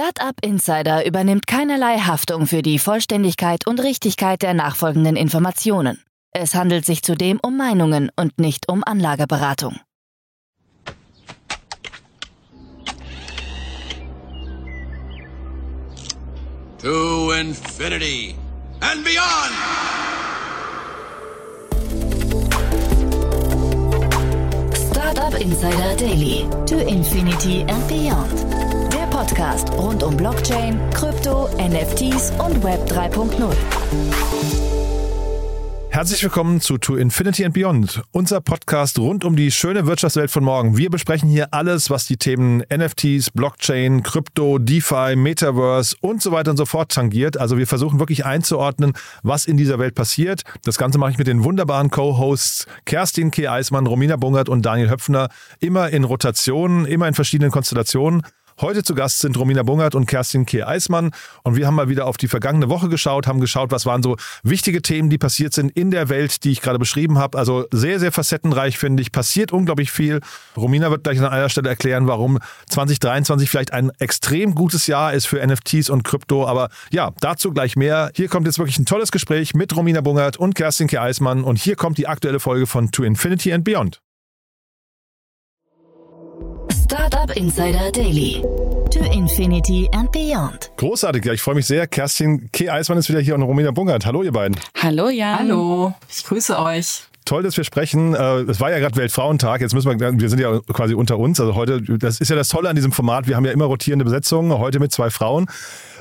Startup Insider übernimmt keinerlei Haftung für die Vollständigkeit und Richtigkeit der nachfolgenden Informationen. Es handelt sich zudem um Meinungen und nicht um Anlageberatung. To infinity and beyond! Startup Insider Daily. To Infinity and Beyond. Podcast rund um Blockchain, Krypto, NFTs und Web 3.0. Herzlich willkommen zu To Infinity and Beyond, unser Podcast rund um die schöne Wirtschaftswelt von morgen. Wir besprechen hier alles, was die Themen NFTs, Blockchain, Krypto, DeFi, Metaverse und so weiter und so fort tangiert. Also wir versuchen wirklich einzuordnen, was in dieser Welt passiert. Das Ganze mache ich mit den wunderbaren Co-Hosts Kerstin K. Eismann, Romina Bungert und Daniel Höpfner. Immer in Rotationen, immer in verschiedenen Konstellationen. Heute zu Gast sind Romina Bungert und Kerstin Kehr-Eismann. Und wir haben mal wieder auf die vergangene Woche geschaut, haben geschaut, was waren so wichtige Themen, die passiert sind in der Welt, die ich gerade beschrieben habe. Also sehr, sehr facettenreich, finde ich. Passiert unglaublich viel. Romina wird gleich an einer Stelle erklären, warum 2023 vielleicht ein extrem gutes Jahr ist für NFTs und Krypto. Aber ja, dazu gleich mehr. Hier kommt jetzt wirklich ein tolles Gespräch mit Romina Bungert und Kerstin Kehr-Eismann. Und hier kommt die aktuelle Folge von To Infinity and Beyond. Startup Insider Daily. To Infinity and Beyond. Großartig, ja, ich freue mich sehr. Kerstin K. Eismann ist wieder hier und Romina Bungert. Hallo, ihr beiden. Hallo, Jan. Hallo, ich grüße euch toll, dass wir sprechen. Äh, es war ja gerade Weltfrauentag. Jetzt müssen wir, wir sind ja quasi unter uns. Also heute, das ist ja das Tolle an diesem Format. Wir haben ja immer rotierende Besetzungen. Heute mit zwei Frauen.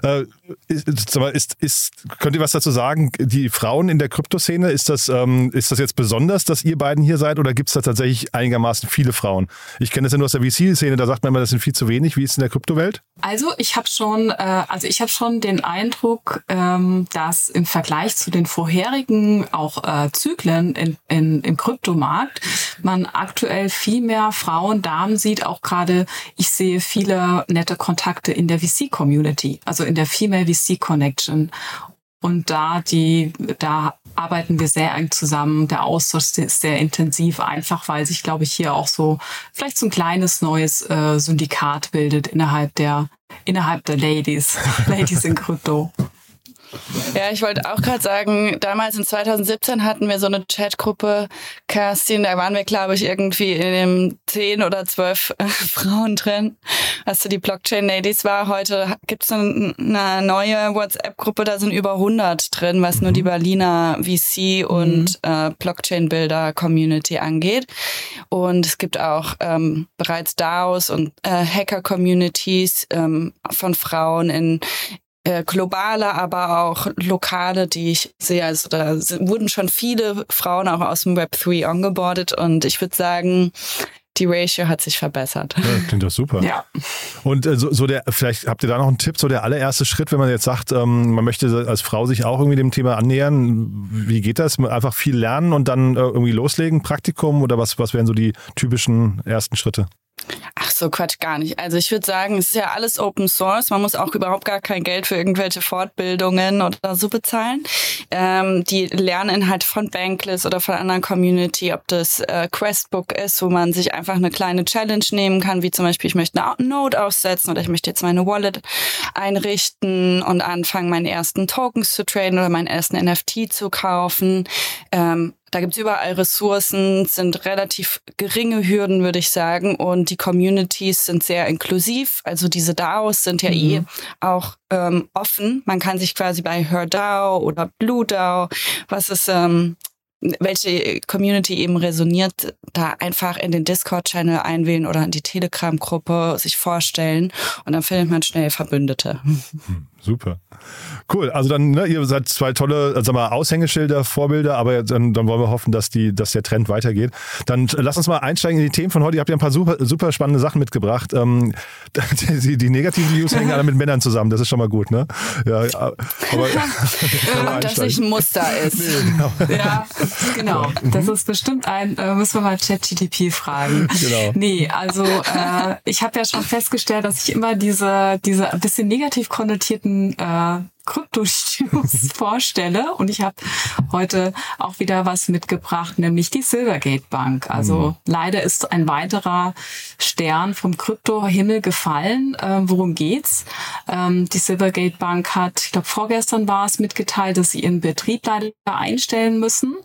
Äh, ist, ist, könnt ihr was dazu sagen? Die Frauen in der Kryptoszene, ist das, ähm, ist das jetzt besonders, dass ihr beiden hier seid oder gibt es da tatsächlich einigermaßen viele Frauen? Ich kenne das ja nur aus der VC-Szene, da sagt man immer, das sind viel zu wenig. Wie ist es in der Kryptowelt? Also ich habe schon, äh, also ich schon den Eindruck, ähm, dass im Vergleich zu den vorherigen auch äh, Zyklen in, in, im Kryptomarkt man aktuell viel mehr Frauen, Damen sieht. Auch gerade, ich sehe viele nette Kontakte in der VC-Community, also in der Female VC Connection. Und da die, da arbeiten wir sehr eng zusammen. Der Austausch ist sehr intensiv, einfach weil sich, glaube ich, hier auch so vielleicht so ein kleines neues äh, Syndikat bildet innerhalb der innerhalb der Ladies, Ladies in Krypto. Ja, ich wollte auch gerade sagen, damals in 2017 hatten wir so eine Chatgruppe, Kerstin, da waren wir, glaube ich, irgendwie in dem zehn oder zwölf äh, Frauen drin, als so die Blockchain-Ladies war. Heute gibt's eine, eine neue WhatsApp-Gruppe, da sind über 100 drin, was mhm. nur die Berliner VC und mhm. äh, Blockchain-Builder-Community angeht. Und es gibt auch ähm, bereits DAOs und äh, Hacker-Communities ähm, von Frauen in äh, globale, aber auch lokale, die ich sehe. Also da wurden schon viele Frauen auch aus dem Web 3 ongeboardet und ich würde sagen, die Ratio hat sich verbessert. Ja, klingt doch super. Ja. Und äh, so, so, der, vielleicht habt ihr da noch einen Tipp, so der allererste Schritt, wenn man jetzt sagt, ähm, man möchte als Frau sich auch irgendwie dem Thema annähern. Wie geht das? Einfach viel lernen und dann äh, irgendwie loslegen, Praktikum oder was, was wären so die typischen ersten Schritte? Ach so, Quatsch, gar nicht. Also ich würde sagen, es ist ja alles Open Source. Man muss auch überhaupt gar kein Geld für irgendwelche Fortbildungen oder so bezahlen. Ähm, die Lerninhalte von Bankless oder von anderen Community, ob das äh, Questbook ist, wo man sich einfach eine kleine Challenge nehmen kann, wie zum Beispiel, ich möchte eine Note aufsetzen oder ich möchte jetzt meine Wallet einrichten und anfangen, meine ersten Tokens zu traden oder meinen ersten NFT zu kaufen. Ähm, da gibt's überall Ressourcen, sind relativ geringe Hürden, würde ich sagen. Und die Communities sind sehr inklusiv. Also diese DAOs sind ja eh mhm. eh auch ähm, offen. Man kann sich quasi bei HerDAO oder BlueDAO, was ist ähm, welche Community eben resoniert, da einfach in den Discord-Channel einwählen oder in die Telegram-Gruppe sich vorstellen und dann findet man schnell Verbündete. Hm, super. Cool. Also dann, ne, ihr seid zwei tolle, sag mal, Aushängeschilder, Vorbilder, aber dann, dann wollen wir hoffen, dass die, dass der Trend weitergeht. Dann lass uns mal einsteigen in die Themen von heute. Ihr habt ja ein paar super, super spannende Sachen mitgebracht. Ähm, die, die, negativen News hängen alle mit Männern zusammen. Das ist schon mal gut, ne? Ja, aber, aber dass nicht ein Muster ist. Nee, genau. Ja, genau. Das ist bestimmt ein, äh, müssen wir mal ChatGTP fragen. Genau. Nee, also äh, ich habe ja schon festgestellt, dass ich immer diese, diese ein bisschen negativ konnotierten äh, Krypto-News vorstelle. Und ich habe heute auch wieder was mitgebracht, nämlich die Silvergate Bank. Also mhm. leider ist ein weiterer Stern vom Krypto-Himmel gefallen. Äh, worum geht's? Ähm, die Silvergate Bank hat, ich glaube vorgestern war es, mitgeteilt, dass sie ihren Betrieb leider einstellen müssen.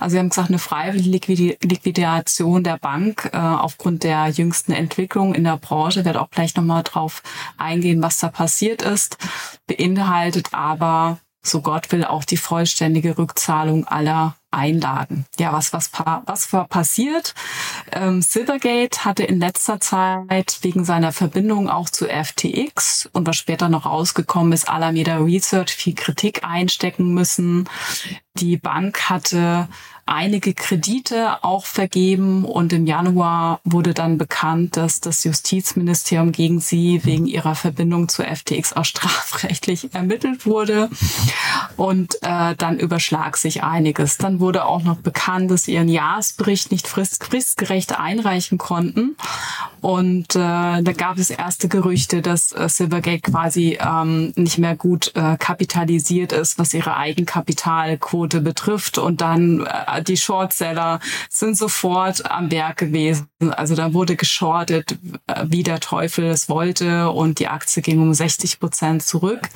Also sie haben gesagt, eine freiwillige Liquidation der Bank äh, aufgrund der jüngsten Entwicklung in der Branche, werde auch gleich nochmal drauf eingehen, was da passiert ist, beinhaltet aber so Gott will auch die vollständige Rückzahlung aller Einlagen. Ja, was, was, was war passiert? Ähm, Silvergate hatte in letzter Zeit wegen seiner Verbindung auch zu FTX und was später noch rausgekommen ist, Alameda Research viel Kritik einstecken müssen. Die Bank hatte einige Kredite auch vergeben und im Januar wurde dann bekannt, dass das Justizministerium gegen sie wegen ihrer Verbindung zu FTX auch strafrechtlich ermittelt wurde. Und äh, dann überschlag sich einiges. Dann wurde auch noch bekannt, dass sie ihren Jahresbericht nicht frist fristgerecht einreichen konnten. Und äh, da gab es erste Gerüchte, dass äh, Silvergate quasi ähm, nicht mehr gut äh, kapitalisiert ist, was ihre Eigenkapitalquote betrifft. Und dann äh, die Shortseller sind sofort am Werk gewesen. Also da wurde geschortet, äh, wie der Teufel es wollte und die Aktie ging um 60 Prozent zurück.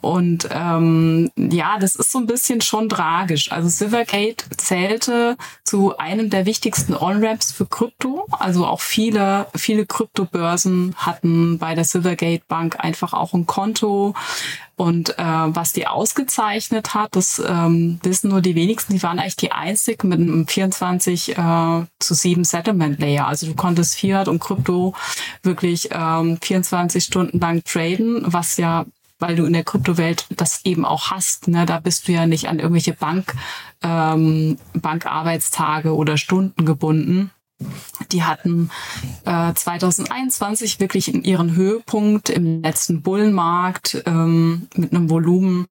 Und ähm, ja, das ist so ein bisschen schon tragisch. Also Silvergate zählte zu einem der wichtigsten On-Ramps für Krypto. Also auch viele, viele Kryptobörsen hatten bei der Silvergate Bank einfach auch ein Konto. Und äh, was die ausgezeichnet hat, das ähm, wissen nur die wenigsten, die waren eigentlich die einzig mit einem 24 äh, zu 7 Settlement Layer. Also du konntest Fiat und Krypto wirklich ähm, 24 Stunden lang traden, was ja weil du in der Kryptowelt das eben auch hast. Ne? Da bist du ja nicht an irgendwelche Bank, ähm, Bankarbeitstage oder Stunden gebunden. Die hatten äh, 2021 wirklich in ihren Höhepunkt im letzten Bullenmarkt ähm, mit einem Volumen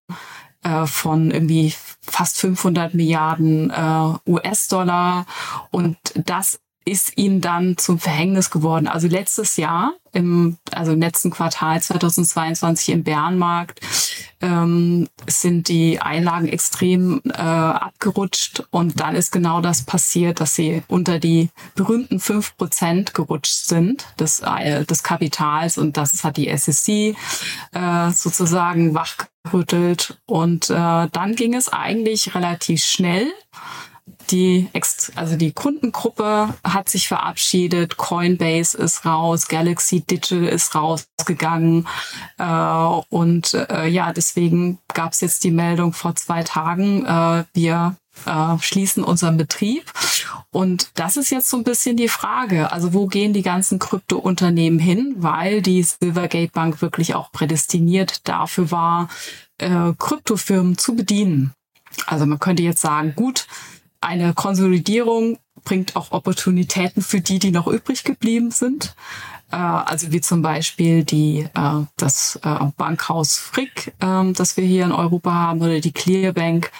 äh, von irgendwie fast 500 Milliarden äh, US-Dollar und das ist ihnen dann zum Verhängnis geworden. Also letztes Jahr, im, also im letzten Quartal 2022 im Bärenmarkt, ähm, sind die Einlagen extrem äh, abgerutscht. Und dann ist genau das passiert, dass sie unter die berühmten fünf Prozent gerutscht sind des, äh, des Kapitals. Und das hat die SEC äh, sozusagen wachgerüttelt. Und äh, dann ging es eigentlich relativ schnell die, also die Kundengruppe hat sich verabschiedet, Coinbase ist raus, Galaxy Digital ist rausgegangen äh, und äh, ja, deswegen gab es jetzt die Meldung vor zwei Tagen, äh, wir äh, schließen unseren Betrieb. Und das ist jetzt so ein bisschen die Frage. Also wo gehen die ganzen Krypto-Unternehmen hin? Weil die Silvergate Bank wirklich auch prädestiniert dafür war, äh, Kryptofirmen zu bedienen. Also man könnte jetzt sagen, gut, eine Konsolidierung bringt auch Opportunitäten für die, die noch übrig geblieben sind. Äh, also wie zum Beispiel die, äh, das äh, Bankhaus Frick, äh, das wir hier in Europa haben, oder die Clearbank,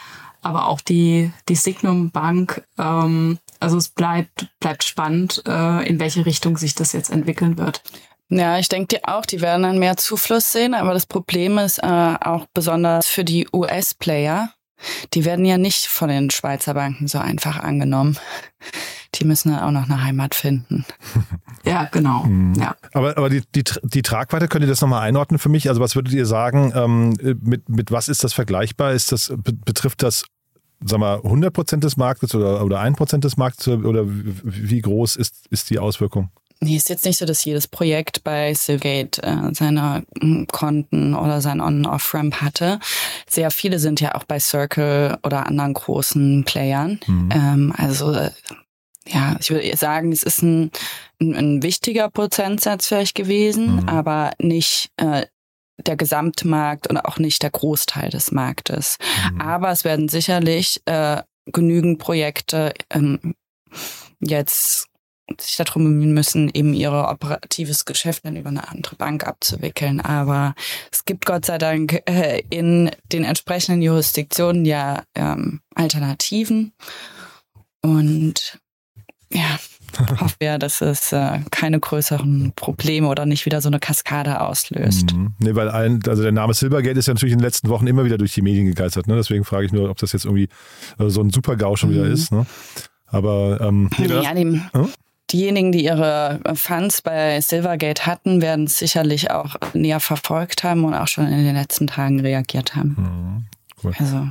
aber auch die, die Signum Bank. Ähm, also es bleibt, bleibt spannend, in welche Richtung sich das jetzt entwickeln wird. Ja, ich denke auch, die werden dann mehr Zufluss sehen, aber das Problem ist äh, auch besonders für die US-Player, die werden ja nicht von den Schweizer Banken so einfach angenommen. Die müssen dann auch noch eine Heimat finden. Ja, genau. Mhm. Ja. Aber, aber die, die, die Tragweite, könnt ihr das nochmal einordnen für mich? Also was würdet ihr sagen, ähm, mit, mit was ist das vergleichbar? Ist das, betrifft das sag mal, 100 Prozent des Marktes oder, oder 1 Prozent des Marktes oder wie groß ist, ist die Auswirkung? Nee, ist jetzt nicht so, dass jedes Projekt bei Silgate äh, seine äh, Konten oder sein On-Off-Ramp hatte. Sehr viele sind ja auch bei Circle oder anderen großen Playern. Mhm. Ähm, also äh, ja, ich würde sagen, es ist ein, ein, ein, wichtiger Prozentsatz vielleicht gewesen, mhm. aber nicht äh, der Gesamtmarkt und auch nicht der Großteil des Marktes. Mhm. Aber es werden sicherlich äh, genügend Projekte ähm, jetzt sich darum bemühen müssen, eben ihre operatives Geschäft dann über eine andere Bank abzuwickeln. Aber es gibt Gott sei Dank äh, in den entsprechenden Jurisdiktionen ja ähm, Alternativen. Und ja, hoffe ja, dass es äh, keine größeren Probleme oder nicht wieder so eine Kaskade auslöst. Mhm. Nee, weil ein, also der Name Silvergate ist ja natürlich in den letzten Wochen immer wieder durch die Medien gegeistert. Ne? Deswegen frage ich nur, ob das jetzt irgendwie äh, so ein Super-GAU schon mhm. wieder ist. Ne? Aber ähm, nee, ja, dem, hm? Diejenigen, die ihre Funds bei Silvergate hatten, werden es sicherlich auch näher verfolgt haben und auch schon in den letzten Tagen reagiert haben. Mhm. Cool. Also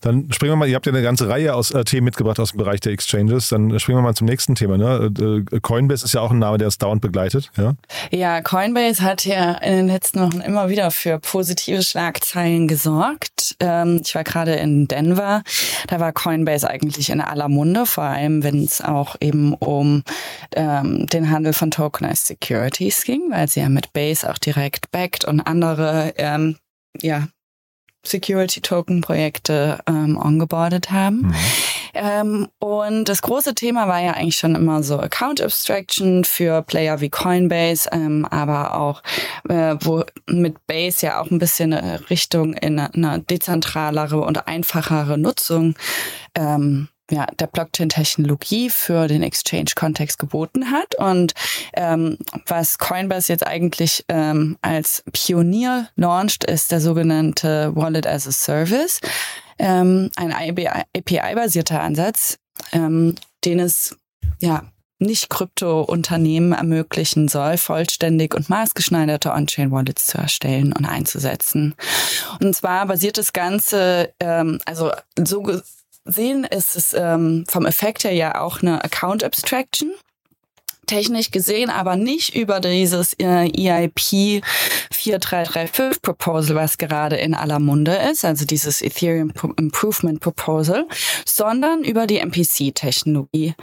dann springen wir mal, ihr habt ja eine ganze Reihe aus äh, Themen mitgebracht aus dem Bereich der Exchanges. Dann springen wir mal zum nächsten Thema. Ne? Äh, äh, Coinbase ist ja auch ein Name, der es dauernd begleitet. Ja? ja, Coinbase hat ja in den letzten Wochen immer wieder für positive Schlagzeilen gesorgt. Ähm, ich war gerade in Denver. Da war Coinbase eigentlich in aller Munde, vor allem wenn es auch eben um ähm, den Handel von Tokenized Securities ging, weil sie ja mit Base auch direkt backt und andere ähm, ja, Security-Token-Projekte ähm, ongeboardet haben. Mhm. Ähm, und das große Thema war ja eigentlich schon immer so Account Abstraction für Player wie Coinbase, ähm, aber auch äh, wo mit Base ja auch ein bisschen eine Richtung in eine, eine dezentralere und einfachere Nutzung ähm, ja, der Blockchain-Technologie für den Exchange-Kontext geboten hat. Und ähm, was Coinbase jetzt eigentlich ähm, als Pionier launcht, ist der sogenannte Wallet as a Service, ähm, ein API-basierter Ansatz, ähm, den es ja nicht Krypto-Unternehmen ermöglichen soll, vollständig und maßgeschneiderte On-Chain-Wallets zu erstellen und einzusetzen. Und zwar basiert das Ganze, ähm, also so sehen, ist es ähm, vom Effekt her ja auch eine Account Abstraction technisch gesehen, aber nicht über dieses äh, EIP 4335 Proposal, was gerade in aller Munde ist, also dieses Ethereum Improvement Proposal, sondern über die MPC-Technologie.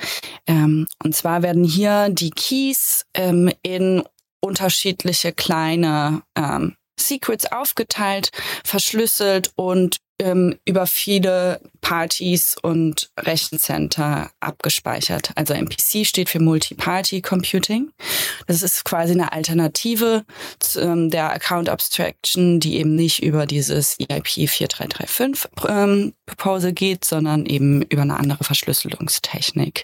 Ähm, und zwar werden hier die Keys ähm, in unterschiedliche kleine ähm, Secrets aufgeteilt, verschlüsselt und ähm, über viele Partys und Rechencenter abgespeichert. Also MPC steht für Multi-Party Computing. Das ist quasi eine Alternative zu, ähm, der Account Abstraction, die eben nicht über dieses EIP 4335 ähm, Proposal geht, sondern eben über eine andere Verschlüsselungstechnik.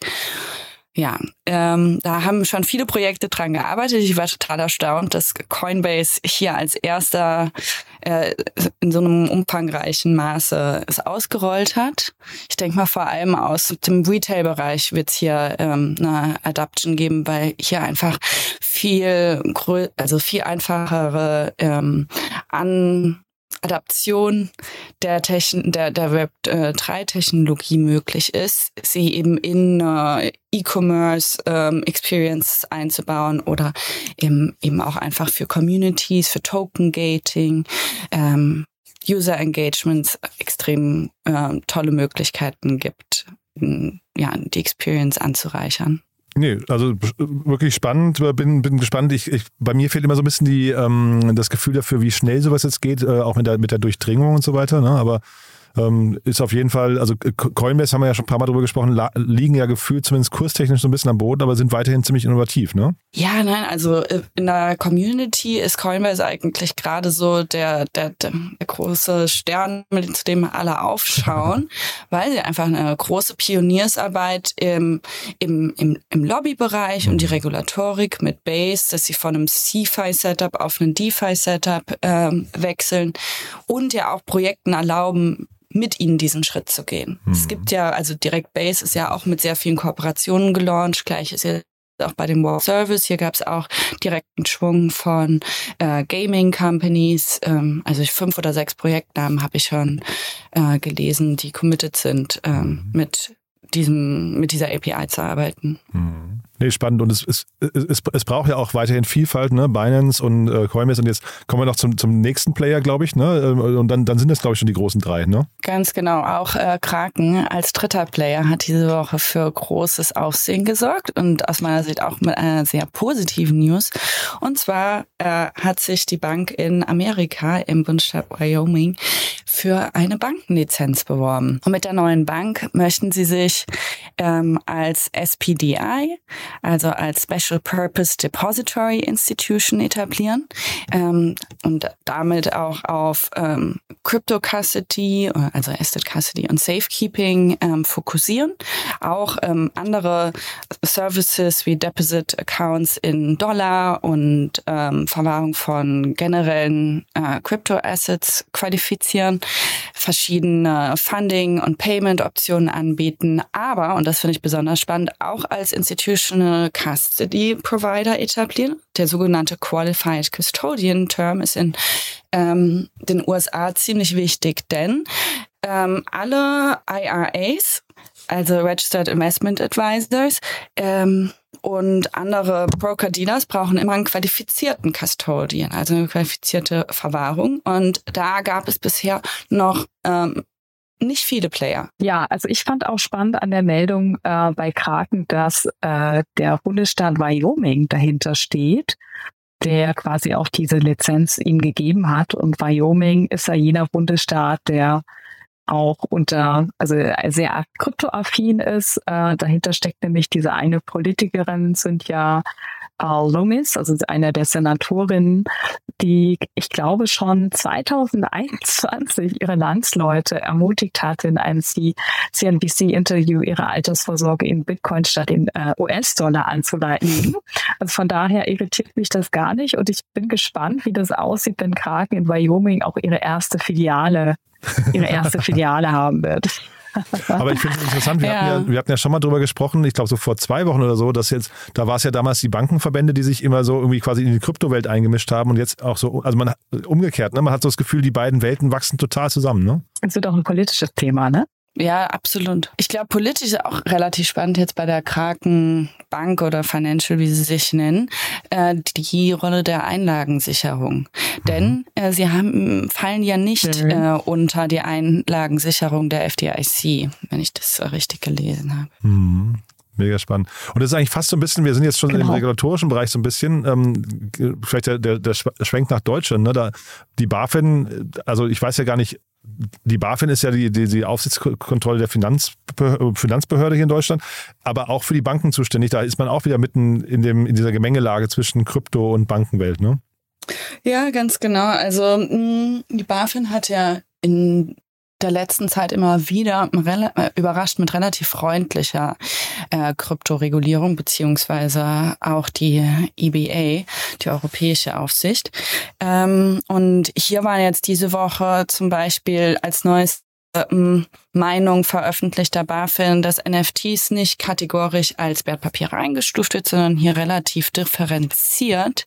Ja, ähm, da haben schon viele Projekte dran gearbeitet. Ich war total erstaunt, dass Coinbase hier als erster äh, in so einem umfangreichen Maße es ausgerollt hat. Ich denke mal vor allem aus dem Retail-Bereich wird es hier ähm, eine Adaption geben, weil hier einfach viel, also viel einfachere ähm, an Adaption der, Techn der, der Web3-Technologie möglich ist, sie eben in äh, E-Commerce ähm, einzubauen oder eben, eben auch einfach für Communities, für Token Gating, ähm, User Engagements extrem äh, tolle Möglichkeiten gibt, ja, die Experience anzureichern. Nee, also wirklich spannend. Bin, bin gespannt. Ich, ich, bei mir fehlt immer so ein bisschen die, ähm, das Gefühl dafür, wie schnell sowas jetzt geht, äh, auch mit der, mit der Durchdringung und so weiter. Ne? Aber ähm, ist auf jeden Fall, also Coinbase haben wir ja schon ein paar Mal drüber gesprochen, liegen ja gefühlt zumindest kurstechnisch so ein bisschen am Boden, aber sind weiterhin ziemlich innovativ, ne? Ja, nein, also äh, in der Community ist Coinbase eigentlich gerade so der, der, der, große Stern, mit dem alle aufschauen, weil sie einfach eine große Pioniersarbeit im, im, im, im Lobbybereich und die Regulatorik mit Base, dass sie von einem CFI-Setup auf ein DeFi-Setup ähm, wechseln und ja auch Projekten erlauben, mit ihnen diesen Schritt zu gehen. Mhm. Es gibt ja, also Direct Base ist ja auch mit sehr vielen Kooperationen gelauncht. Gleich ist jetzt auch bei dem World Service. Hier gab es auch direkten Schwung von äh, Gaming Companies. Ähm, also ich, fünf oder sechs Projektnamen habe ich schon äh, gelesen, die committed sind, ähm, mhm. mit diesem, mit dieser API zu arbeiten. Mhm. Nee, spannend. Und es, es, es, es braucht ja auch weiterhin Vielfalt, ne? Binance und äh, Coinbase. Und jetzt kommen wir noch zum, zum nächsten Player, glaube ich. Ne? Ähm, und dann, dann sind es, glaube ich, schon die großen drei. Ne? Ganz genau. Auch äh, Kraken als dritter Player hat diese Woche für großes Aufsehen gesorgt. Und aus meiner Sicht auch mit einer sehr positiven News. Und zwar äh, hat sich die Bank in Amerika im Bundesstaat Wyoming für eine Bankenlizenz beworben. Und mit der neuen Bank möchten sie sich ähm, als SPDI also als Special Purpose Depository Institution etablieren ähm, und damit auch auf ähm, Crypto Custody, also Asset Custody und Safekeeping ähm, fokussieren. Auch ähm, andere Services wie Deposit Accounts in Dollar und ähm, Verwahrung von generellen äh, Crypto Assets qualifizieren verschiedene Funding- und Payment-Optionen anbieten, aber, und das finde ich besonders spannend, auch als Institutional Custody Provider etablieren. Der sogenannte Qualified Custodian Term ist in ähm, den USA ziemlich wichtig, denn ähm, alle IRAs, also Registered Investment Advisors, ähm, und andere Broker-Dealers brauchen immer einen qualifizierten Custodian, also eine qualifizierte Verwahrung. Und da gab es bisher noch ähm, nicht viele Player. Ja, also ich fand auch spannend an der Meldung äh, bei Kraken, dass äh, der Bundesstaat Wyoming dahinter steht, der quasi auch diese Lizenz ihm gegeben hat. Und Wyoming ist ja jener Bundesstaat, der auch unter, also sehr kryptoaffin ist. Äh, dahinter steckt nämlich diese eine Politikerin, sind äh, Loomis, also einer der Senatorinnen, die ich glaube schon 2021 ihre Landsleute ermutigt hat, in einem CNBC-Interview ihre Altersvorsorge in Bitcoin statt in äh, US-Dollar anzuleiten. Also von daher irritiert mich das gar nicht und ich bin gespannt, wie das aussieht, wenn Kraken in Wyoming auch ihre erste Filiale ihre erste Filiale haben wird. Aber ich finde es interessant, wir, ja. Hatten ja, wir hatten ja schon mal drüber gesprochen, ich glaube so vor zwei Wochen oder so, dass jetzt, da war es ja damals die Bankenverbände, die sich immer so irgendwie quasi in die Kryptowelt eingemischt haben und jetzt auch so, also man umgekehrt, ne? man hat so das Gefühl, die beiden Welten wachsen total zusammen. Ne? Es wird auch ein politisches Thema, ne? Ja, absolut. Ich glaube, politisch ist auch relativ spannend jetzt bei der Kraken Bank oder Financial, wie sie sich nennen, äh, die Rolle der Einlagensicherung. Mhm. Denn äh, sie haben, fallen ja nicht mhm. äh, unter die Einlagensicherung der FDIC, wenn ich das richtig gelesen habe. Mhm. Mega spannend. Und das ist eigentlich fast so ein bisschen, wir sind jetzt schon genau. im regulatorischen Bereich so ein bisschen, ähm, vielleicht der, der, der Schwenk nach Deutschland, ne? Da, die BaFin, also ich weiß ja gar nicht, die BaFin ist ja die, die, die Aufsichtskontrolle der Finanzbehörde, Finanzbehörde hier in Deutschland, aber auch für die Banken zuständig. Da ist man auch wieder mitten in, dem, in dieser Gemengelage zwischen Krypto- und Bankenwelt, ne? Ja, ganz genau. Also mm, die BaFin hat ja in der letzten Zeit immer wieder äh, überrascht mit relativ freundlicher äh, Kryptoregulierung, beziehungsweise auch die EBA, die Europäische Aufsicht. Ähm, und hier war jetzt diese Woche zum Beispiel als neues ähm, Meinung veröffentlicht der BaFin, dass NFTs nicht kategorisch als Wertpapiere eingestuft wird, sondern hier relativ differenziert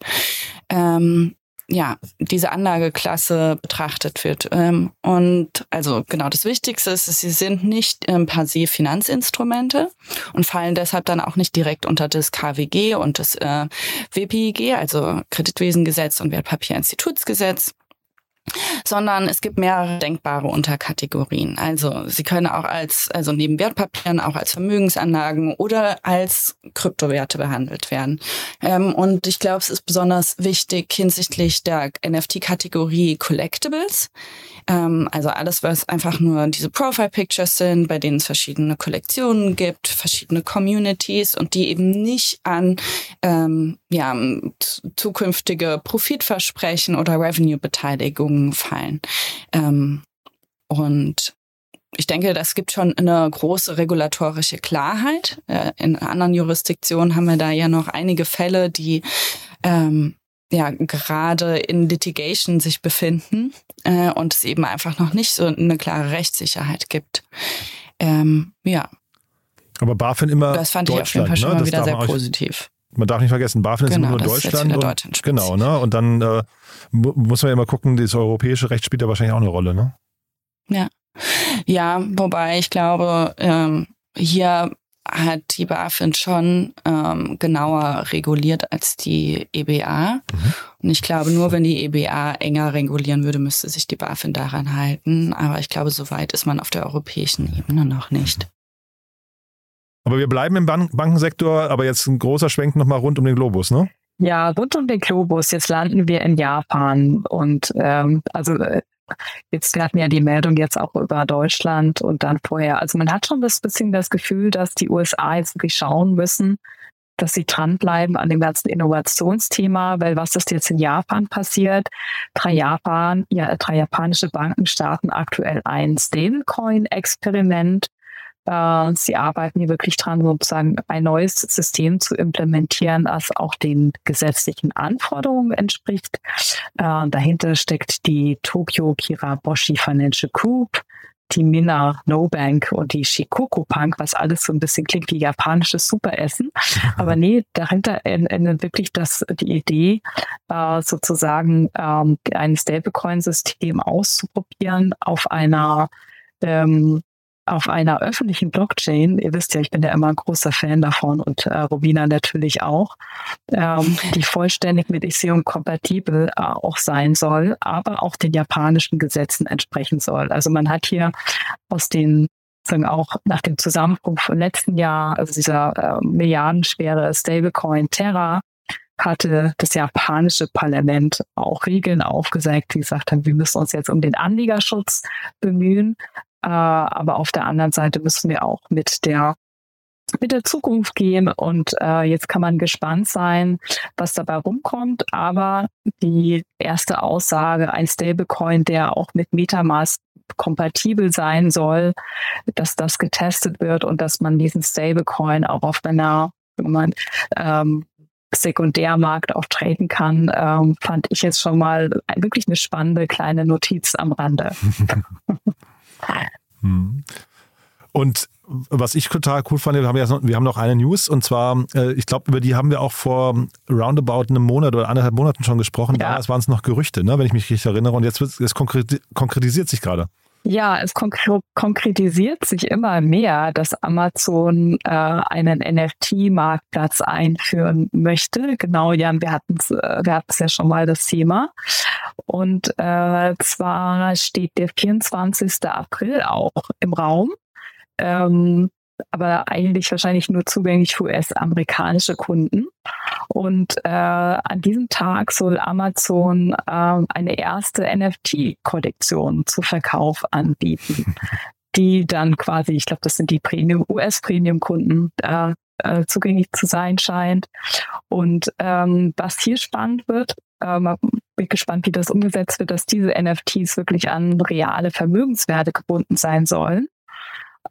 ähm, ja, diese Anlageklasse betrachtet wird. Ähm, und also genau das Wichtigste ist, sie sind nicht ähm, per se Finanzinstrumente und fallen deshalb dann auch nicht direkt unter das KWG und das äh, WPIG, also Kreditwesengesetz und Wertpapierinstitutsgesetz sondern es gibt mehrere denkbare Unterkategorien. Also sie können auch als, also neben Wertpapieren auch als Vermögensanlagen oder als Kryptowerte behandelt werden. Ähm, und ich glaube, es ist besonders wichtig hinsichtlich der NFT-Kategorie Collectibles. Ähm, also alles, was einfach nur diese Profile-Pictures sind, bei denen es verschiedene Kollektionen gibt, verschiedene Communities und die eben nicht an ähm, ja, zukünftige Profitversprechen oder Revenue-Beteiligung fallen. Ähm, und ich denke, das gibt schon eine große regulatorische Klarheit. Äh, in anderen Jurisdiktionen haben wir da ja noch einige Fälle, die ähm, ja gerade in Litigation sich befinden äh, und es eben einfach noch nicht so eine klare Rechtssicherheit gibt. Ähm, ja. Aber BaFin immer. Das fand ich auf jeden Fall schon ne? mal wieder sehr positiv. Man darf nicht vergessen, BaFin genau, ist immer nur Deutschland. Und, Deutschland genau, ne? Und dann äh, muss man ja immer gucken, das europäische Recht spielt ja wahrscheinlich auch eine Rolle, ne? Ja. Ja, wobei ich glaube, ähm, hier hat die BaFin schon ähm, genauer reguliert als die EBA. Mhm. Und ich glaube, nur wenn die EBA enger regulieren würde, müsste sich die BaFin daran halten. Aber ich glaube, so weit ist man auf der europäischen Ebene noch nicht. Aber wir bleiben im Ban Bankensektor, aber jetzt ein großer Schwenk nochmal rund um den Globus, ne? Ja, rund um den Globus. Jetzt landen wir in Japan und ähm, also äh, Jetzt hatten ja die Meldung jetzt auch über Deutschland und dann vorher. Also man hat schon ein bisschen das Gefühl, dass die USA jetzt wirklich schauen müssen, dass sie dranbleiben an dem ganzen Innovationsthema, weil was ist jetzt in Japan passiert? Drei Japan, ja, drei japanische Banken starten aktuell ein Stablecoin-Experiment Äh, sie arbeiten hier wirklich dran, sozusagen ein neues System zu implementieren, das auch den gesetzlichen Anforderungen entspricht. Äh, dahinter steckt die Tokyo Kiraboshi Financial Group, die Mina No Bank und die Shikoku Punk, was alles so ein bisschen klingt wie japanisches Superessen. Aber nee, dahinter endet wirklich das, die Idee, äh, sozusagen ähm, ein Stablecoin-System auszuprobieren auf einer ähm, auf einer öffentlichen Blockchain, ihr wisst ja, ich bin ja immer ein großer Fan davon und äh, Robina natürlich auch, ähm, die vollständig mit Ethereum kompatibel äh, auch sein soll, aber auch den japanischen Gesetzen entsprechen soll. Also man hat hier aus den sagen auch nach dem Zusammenbruch vom letzten Jahr, also dieser äh, milliardenschwere Stablecoin Terra, hatte das japanische Parlament auch Regeln aufgezeigt, die gesagt haben, wir müssen uns jetzt um den Anliegerschutz bemühen. Äh, aber auf der anderen Seite müssen wir auch mit der mit der Zukunft gehen und äh, jetzt kann man gespannt sein, was dabei rumkommt. Aber die erste Aussage, ein Stablecoin, der auch mit Metamask kompatibel sein soll, dass das getestet wird und dass man diesen Stablecoin auch auf einer ähm, Sekundärmarkt auch traden kann, ähm, fand ich jetzt schon mal wirklich eine spannende kleine Notiz am Rande. Hm. Und was ich total cool fand, wir haben, ja, wir haben noch eine News und zwar, äh, ich glaube, über die haben wir auch vor roundabout einem Monat oder anderthalb Monaten schon gesprochen. Ja. Damals waren es noch Gerüchte, ne, wenn ich mich richtig erinnere. Und jetzt wird, es konkretisiert sich gerade. Ja, es konkretisiert sich immer mehr, dass Amazon äh, einen NFT-Marktplatz einführen möchte. Genau, Jan, wir hatten es äh, wir hatten's ja schon mal das Thema. Und äh, zwar steht der 24. April auch im Raum. Ähm, aber eigentlich wahrscheinlich nur zugänglich für US-amerikanische Kunden. Und äh, an diesem Tag soll Amazon äh, eine erste NFT-Kollektion zu Verkauf anbieten, die dann quasi, ich glaube, das sind die Premium, US-Premium-Kunden, äh, äh, zugänglich zu sein scheint. Und ähm, was hier spannend wird, äh, bin gespannt, wie das umgesetzt wird, dass diese NFTs wirklich an reale Vermögenswerte gebunden sein sollen.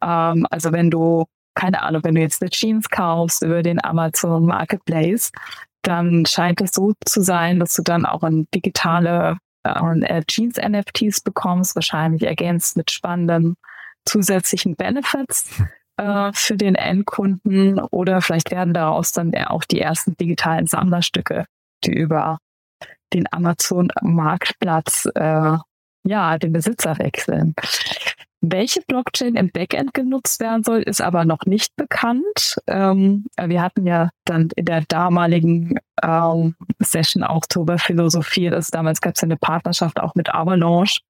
Ähm, also wenn du, keine Ahnung, wenn du jetzt eine Jeans kaufst über den Amazon Marketplace, dann scheint es so zu sein, dass du dann auch ein digitale äh, Jeans-NFTs bekommst, wahrscheinlich ergänzt mit spannenden zusätzlichen Benefits äh, für den Endkunden oder vielleicht werden daraus dann auch die ersten digitalen Sammlerstücke, die über den Amazon-Marktplatz äh, ja den Besitzer wechseln. Welche Blockchain im Backend genutzt werden soll, ist aber noch nicht bekannt. Ähm, wir hatten ja dann in der damaligen ähm, Session auch darüber philosophiert. Also damals gab es ja eine Partnerschaft auch mit Avalanche.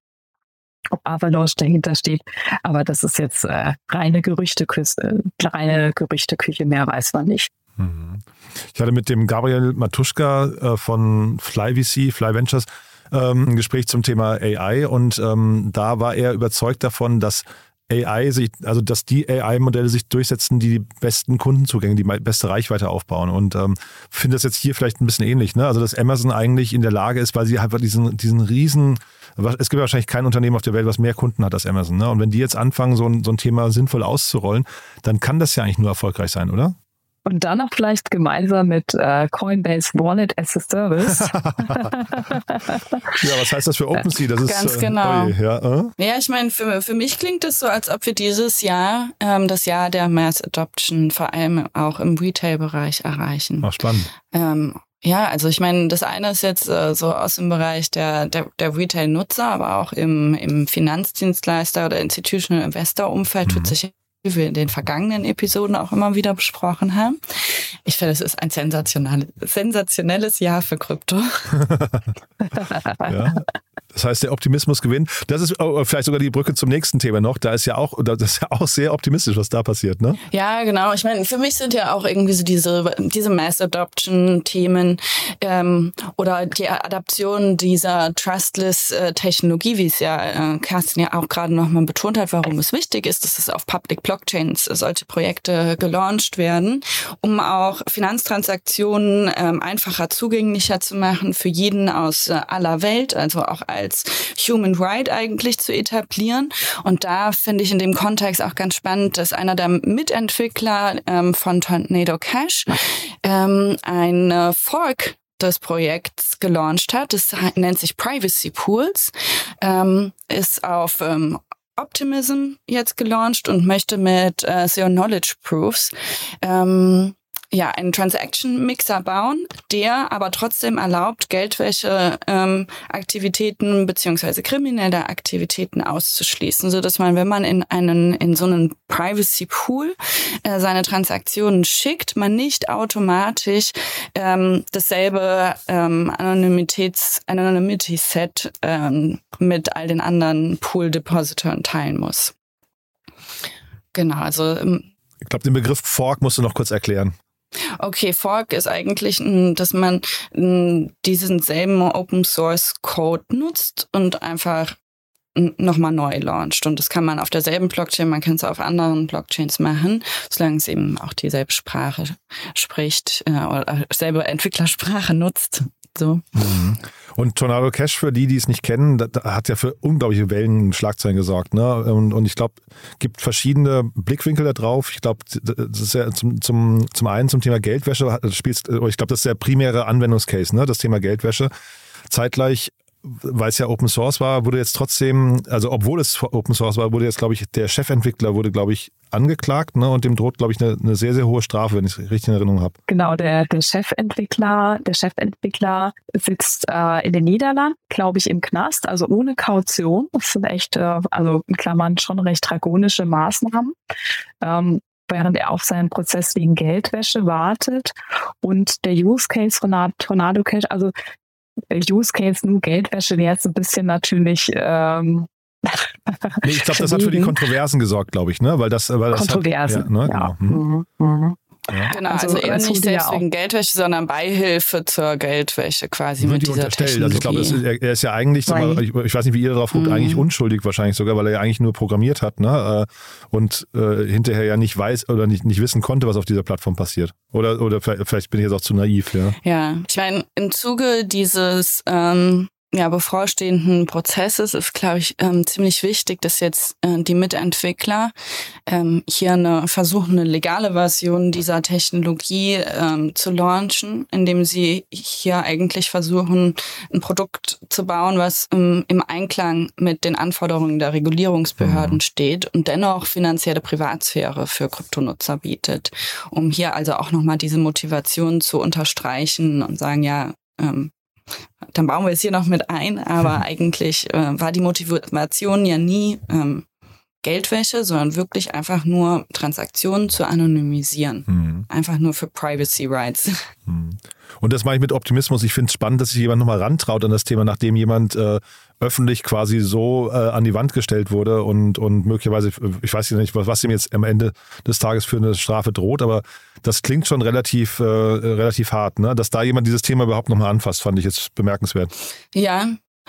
Ob Avalanche dahinter steht, aber das ist jetzt äh, reine Gerüchteküche, reine Gerüchteküche, mehr weiß man nicht. Mhm. Ich hatte mit dem Gabriel Matuschka äh, von FlyVC, Fly Ventures, ähm, ein Gespräch zum Thema AI und ähm, da war er überzeugt davon, dass AI sich, also dass die AI-Modelle sich durchsetzen, die die besten Kundenzugänge, die beste Reichweite aufbauen. Und ähm, finde das jetzt hier vielleicht ein bisschen ähnlich. Ne? Also dass Amazon eigentlich in der Lage ist, weil sie einfach diesen, diesen riesen, es gibt wahrscheinlich kein Unternehmen auf der Welt, was mehr Kunden hat als Amazon. Ne? Und wenn die jetzt anfangen, so ein, so ein Thema sinnvoll auszurollen, dann kann das ja eigentlich nur erfolgreich sein, oder? Und dann auch vielleicht gemeinsam mit äh, Coinbase Wallet as a Service. ja, was heißt das für OpenSea? Das ist ganz äh, genau. Oi, ja, äh? ja, ich meine, für, für mich klingt es so, als ob wir dieses Jahr ähm, das Jahr der Mass Adoption vor allem auch im Retail-Bereich erreichen. Ach, spannend. Ähm, ja, also ich meine, das eine ist jetzt äh, so aus dem Bereich der, der, der Retail-Nutzer, aber auch im, im Finanzdienstleister oder Institutional Investor-Umfeld mhm. tut sich wie wir in den vergangenen Episoden auch immer wieder besprochen haben. Ich finde, es ist ein sensationelles Jahr für Krypto. ja. Das heißt, der Optimismus gewinnt. Das ist oh, vielleicht sogar die Brücke zum nächsten Thema noch. Da ist ja auch, das ist ja auch sehr optimistisch, was da passiert, ne? Ja, genau. Ich meine, für mich sind ja auch irgendwie so diese, diese Mass Adoption Themen ähm, oder die Adaption dieser Trustless äh, Technologie, wie es ja äh, Kerstin ja auch gerade nochmal betont hat, warum es wichtig ist, dass es auf Public Blockchains solche Projekte gelauncht werden, um auch Finanztransaktionen ähm, einfacher zugänglicher zu machen für jeden aus äh, aller Welt, also auch als als Human Right eigentlich zu etablieren. Und da finde ich in dem Kontext auch ganz spannend, dass einer der Mitentwickler ähm, von Tornado Cash ähm, eine Fork des Projekts gelauncht hat. Das nennt sich Privacy Pools, ähm, ist auf ähm, Optimism jetzt gelauncht und möchte mit äh, Zero Knowledge Proofs ähm, ja, einen Transaction-Mixer bauen, der aber trotzdem erlaubt, Geldwäsche-Aktivitäten ähm, beziehungsweise kriminelle Aktivitäten auszuschließen, so dass man, wenn man in einen in so einen Privacy Pool äh, seine Transaktionen schickt, man nicht automatisch ähm, dasselbe ähm, Anonymitäts Anonymity Set ähm, mit all den anderen Pool Depositoren teilen muss. Genau, also ähm, ich glaube, den Begriff Fork musst du noch kurz erklären. Okay, Fork ist eigentlich, dass man diesen selben Open Source Code nutzt und einfach nochmal neu launcht. Und das kann man auf derselben Blockchain, man kann es auf anderen Blockchains machen, solange es eben auch dieselbe Sprache spricht äh, oder selbe Entwicklersprache nutzt. So. Mhm. Und Tornado Cash, für die, die es nicht kennen, da, hat ja für unglaubliche Wellen Schlagzeilen gesorgt. Ne? Und, und ich glaube, gibt verschiedene Blickwinkel da drauf. Ich glaube, das ist ja zum, zum, zum einen zum Thema Geldwäsche, spielst, ich glaube, das ist der primäre Anwendungscase, ne? das Thema Geldwäsche. Zeitgleich weil es ja Open Source war, wurde jetzt trotzdem, also obwohl es Open Source war, wurde jetzt, glaube ich, der Chefentwickler wurde, glaube ich, angeklagt ne, und dem droht, glaube ich, eine, eine, sehr, sehr hohe Strafe, wenn ich es richtig in Erinnerung habe. Genau, der, der Chefentwickler, der Chefentwickler sitzt äh, in den Niederlanden, glaube ich, im Knast, also ohne Kaution. Das sind echt, äh, also in Klammern schon recht drakonische Maßnahmen. Ähm, während er auf seinen Prozess wegen Geldwäsche wartet. Und der Use Case von Tornado Cash, also Use Case nur Geldwäsche wäre jetzt ein bisschen natürlich. Ähm, nee, ich glaube, das hat für die Kontroversen gesorgt, glaube ich, ne? Weil das, weil das Kontroversen. Hat, ja, ne? ja. Genau. Mhm. Mhm. Ja. Genau, also, also eher nicht selbst wegen Geldwäsche, sondern Beihilfe zur Geldwäsche quasi mit dieser Technologie. Also ich glaube, ist, er ist ja eigentlich, mal, ich, ich, weiß nicht, wie ihr darauf guckt, mhm. eigentlich unschuldig wahrscheinlich sogar, weil er ja eigentlich nur programmiert hat ne? Äh, und äh, hinterher ja nicht weiß oder nicht, nicht wissen konnte, was auf dieser Plattform passiert. Oder, oder vielleicht bin ich jetzt auch zu naiv, ja. Ja, ich meine, im Zuge dieses ähm, ja, bevorstehenden Prozesses ist, glaube ich, ähm, ziemlich wichtig, dass jetzt äh, die Mitentwickler ähm, hier eine versuchen, eine legale Version dieser Technologie ähm, zu launchen, indem sie hier eigentlich versuchen, ein Produkt zu bauen, was im, im Einklang mit den Anforderungen der Regulierungsbehörden mhm. steht und dennoch finanzielle Privatsphäre für Kryptonutzer bietet, um hier also auch nochmal diese Motivation zu unterstreichen und sagen, ja, ähm, dann bauen wir es hier noch mit ein, aber eigentlich äh, war die Motivation ja nie ähm, Geldwäsche, sondern wirklich einfach nur Transaktionen zu anonymisieren. Mhm. Einfach nur für Privacy Rights. Mhm. Und das mache ich mit Optimismus. Ich finde es spannend, dass sich jemand nochmal rantraut an das Thema, nachdem jemand äh, öffentlich quasi so äh, an die Wand gestellt wurde und, und möglicherweise, ich weiß nicht, was, was ihm jetzt am Ende des Tages für eine Strafe droht, aber das klingt schon relativ, äh, relativ hart, ne? Dass da jemand dieses Thema überhaupt nochmal anfasst, fand ich jetzt bemerkenswert. Ja,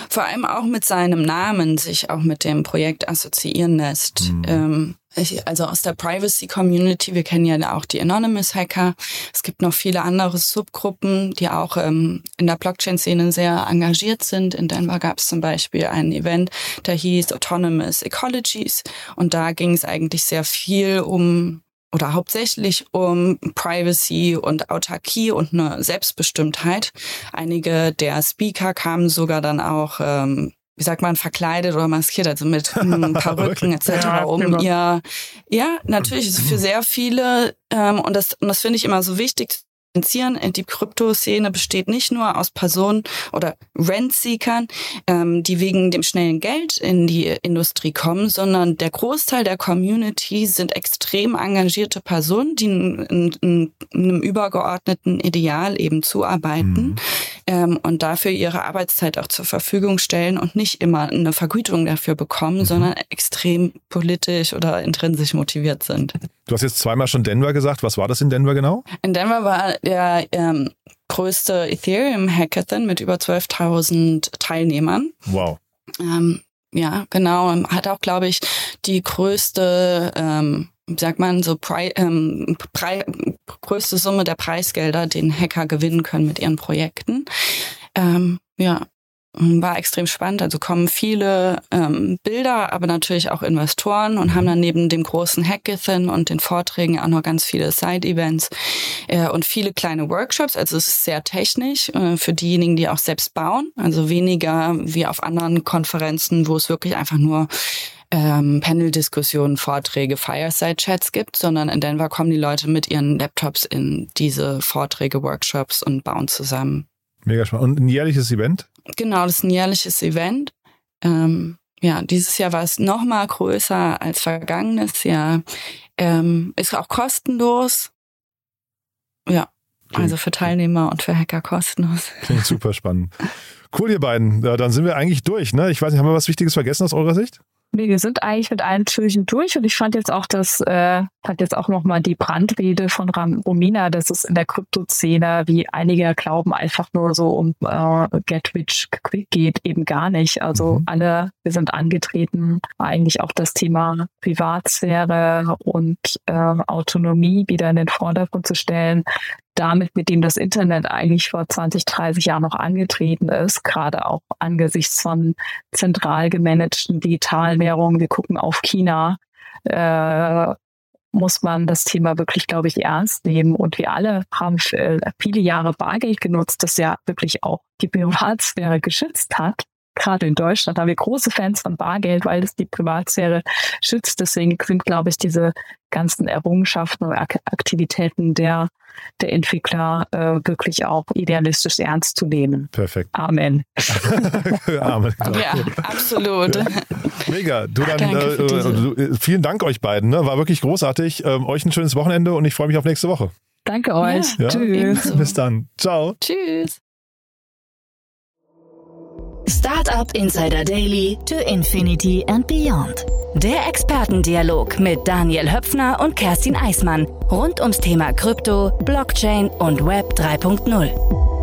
vor allem auch mit seinem Namen sich auch mit dem Projekt assoziieren lässt. Mhm. Ähm, ich, also aus der Privacy Community, wir kennen ja auch die Anonymous Hacker. Es gibt noch viele andere Subgruppen, die auch ähm, in der Blockchain-Szene sehr engagiert sind. In Denver gab es zum Beispiel ein Event, der hieß Autonomous Ecologies. Und da ging es eigentlich sehr viel um oder hauptsächlich um Privacy und Autarkie und eine Selbstbestimmtheit. Einige der Speaker kamen sogar dann auch, ähm, wie sagt man, verkleidet oder maskiert, also mit Perücken etc., ja, um genau. ihr, ja, natürlich ist für sehr viele, ähm, und das, und das finde ich immer so wichtig die Kryptoszene besteht nicht nur aus Personen oder Rentseekern, ähm, die wegen dem schnellen Geld in die Industrie kommen, sondern der Großteil der Community sind extrem engagierte Personen, die in, in, in einem übergeordneten Ideal eben zuarbeiten. Mhm ähm, und dafür ihre Arbeitszeit auch zur Verfügung stellen und nicht immer eine Vergütung dafür bekommen, mhm. sondern extrem politisch oder intrinsisch motiviert sind. Du hast jetzt zweimal schon Denver gesagt. Was war das in Denver genau? In Denver war der ähm, größte Ethereum-Hackathon mit über 12.000 Teilnehmern. Wow. Ähm, ja, genau. Hat auch, glaube ich, die größte ähm, sagt man, so Pri ähm, Pri größte Summe der Preisgelder, den Hacker gewinnen können mit ihren Projekten. Ähm, ja, war extrem spannend. Also kommen viele ähm, Bilder, aber natürlich auch Investoren und haben dann neben dem großen Hackathon und den Vorträgen auch noch ganz viele Side-Events äh, und viele kleine Workshops. Also es ist sehr technisch äh, für diejenigen, die auch selbst bauen. Also weniger wie auf anderen Konferenzen, wo es wirklich einfach nur ähm, Panel-Diskussionen, Vorträge, Fireside-Chats gibt, sondern in Denver kommen die Leute mit ihren Laptops in diese Vorträge, Workshops und bauen zusammen. Mega spannend. Und ein jährliches Event? Genau, das ist ein jährliches Event. Ähm, ja, dieses Jahr war es noch mal größer als vergangenes Jahr. Ähm, ist auch kostenlos. Ja, Klingt. also für Teilnehmer und für Hacker kostenlos. Klingt super spannend. Cool, ihr beiden. Ja, dann sind wir eigentlich durch. Ne? Ich weiß nicht, haben wir was Wichtiges vergessen aus eurer Sicht? Nee, wir sind eigentlich mit allen Türchen durch und ich fand jetzt auch das, äh, fand jetzt auch nochmal die Brandrede von Ram Romina, dass es in der Kryptoszene, wie einige glauben, einfach nur so um äh, Get Rich Quick geht, eben gar nicht. Also mhm. alle, wir sind angetreten, eigentlich auch das Thema Privatsphäre und äh, Autonomie wieder in den Vordergrund zu stellen damit, mit dem das Internet eigentlich vor 20, 30 Jahren noch angetreten ist, gerade auch angesichts von zentral gemanagten digitalen Währungen. Wir gucken auf China. Äh, muss man das Thema wirklich, glaube ich, ernst nehmen. Und wir alle haben viele Jahre Bargeld genutzt, das ja wirklich auch die Privatsphäre geschützt hat. Gerade in Deutschland haben wir große Fans von Bargeld, weil es die Privatsphäre schützt. Deswegen sind, glaube ich, diese ganzen Errungenschaften und Aktivitäten der der Entwickler äh, wirklich auch idealistisch ernst zu nehmen. Perfekt. Amen. Amen. Genau. Ja, absolut. Mega. Du dann, äh, äh, vielen Dank euch beiden. Ne? War wirklich großartig. Ähm, euch ein schönes Wochenende und ich freue mich auf nächste Woche. Danke euch. Ja. Tschüss. Bis dann. Ciao. Tschüss. Startup Insider Daily to Infinity and Beyond. Der Expertendialog mit Daniel Höpfner und Kerstin Eismann rund ums Thema Krypto, Blockchain und Web 3.0.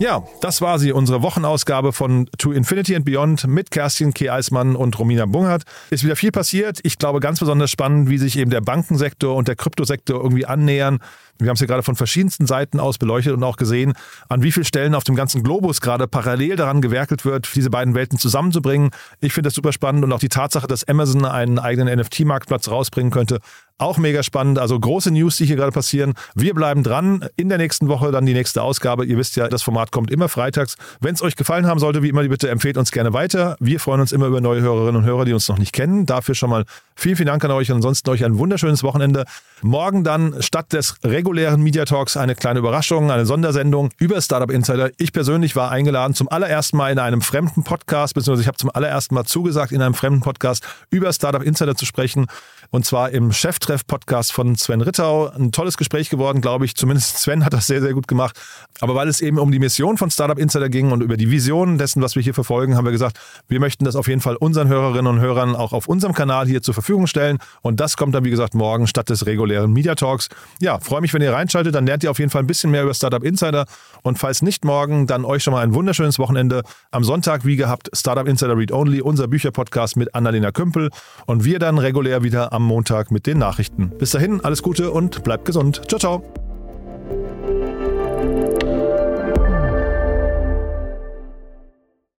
Ja, das war sie, unsere Wochenausgabe von To Infinity and Beyond mit Kerstin K. Eismann und Romina Bungert. Ist wieder viel passiert. Ich glaube, ganz besonders spannend, wie sich eben der Bankensektor und der Kryptosektor irgendwie annähern. Wir haben es ja gerade von verschiedensten Seiten aus beleuchtet und auch gesehen, an wie vielen Stellen auf dem ganzen Globus gerade parallel daran gewerkelt wird, diese beiden Welten zusammenzubringen. Ich finde das super spannend und auch die Tatsache, dass Amazon einen eigenen NFT-Marktplatz rausbringen könnte, auch mega spannend. Also große News, die hier gerade passieren. Wir bleiben dran. In der nächsten Woche dann die nächste Ausgabe. Ihr wisst ja, das Format kommt immer freitags. Wenn es euch gefallen haben sollte, wie immer, bitte empfehlt uns gerne weiter. Wir freuen uns immer über neue Hörerinnen und Hörer, die uns noch nicht kennen. Dafür schon mal vielen, vielen Dank an euch ansonsten euch ein wunderschönes Wochenende. Morgen dann statt des regulären Media Talks eine kleine Überraschung, eine Sondersendung über Startup Insider. Ich persönlich war eingeladen zum allerersten Mal in einem fremden Podcast, beziehungsweise ich habe zum allerersten Mal zugesagt, in einem fremden Podcast über Startup Insider zu sprechen. Und zwar im Cheftreff-Podcast von Sven Rittau. Ein tolles Gespräch geworden, glaube ich. Zumindest Sven hat das sehr, sehr gut gemacht. Aber weil es eben um die Mission von Startup Insider ging und über die Vision dessen, was wir hier verfolgen, haben wir gesagt, wir möchten das auf jeden Fall unseren Hörerinnen und Hörern auch auf unserem Kanal hier zur Verfügung stellen. Und das kommt dann, wie gesagt, morgen statt des regulären Media Talks. Ja, freue mich, wenn ihr reinschaltet. Dann lernt ihr auf jeden Fall ein bisschen mehr über Startup Insider. Und falls nicht morgen, dann euch schon mal ein wunderschönes Wochenende. Am Sonntag, wie gehabt, Startup Insider Read Only, unser Bücherpodcast mit Annalena Kümpel. Und wir dann regulär wieder am Montag mit den Nachrichten. Bis dahin, alles Gute und bleibt gesund. Ciao, ciao.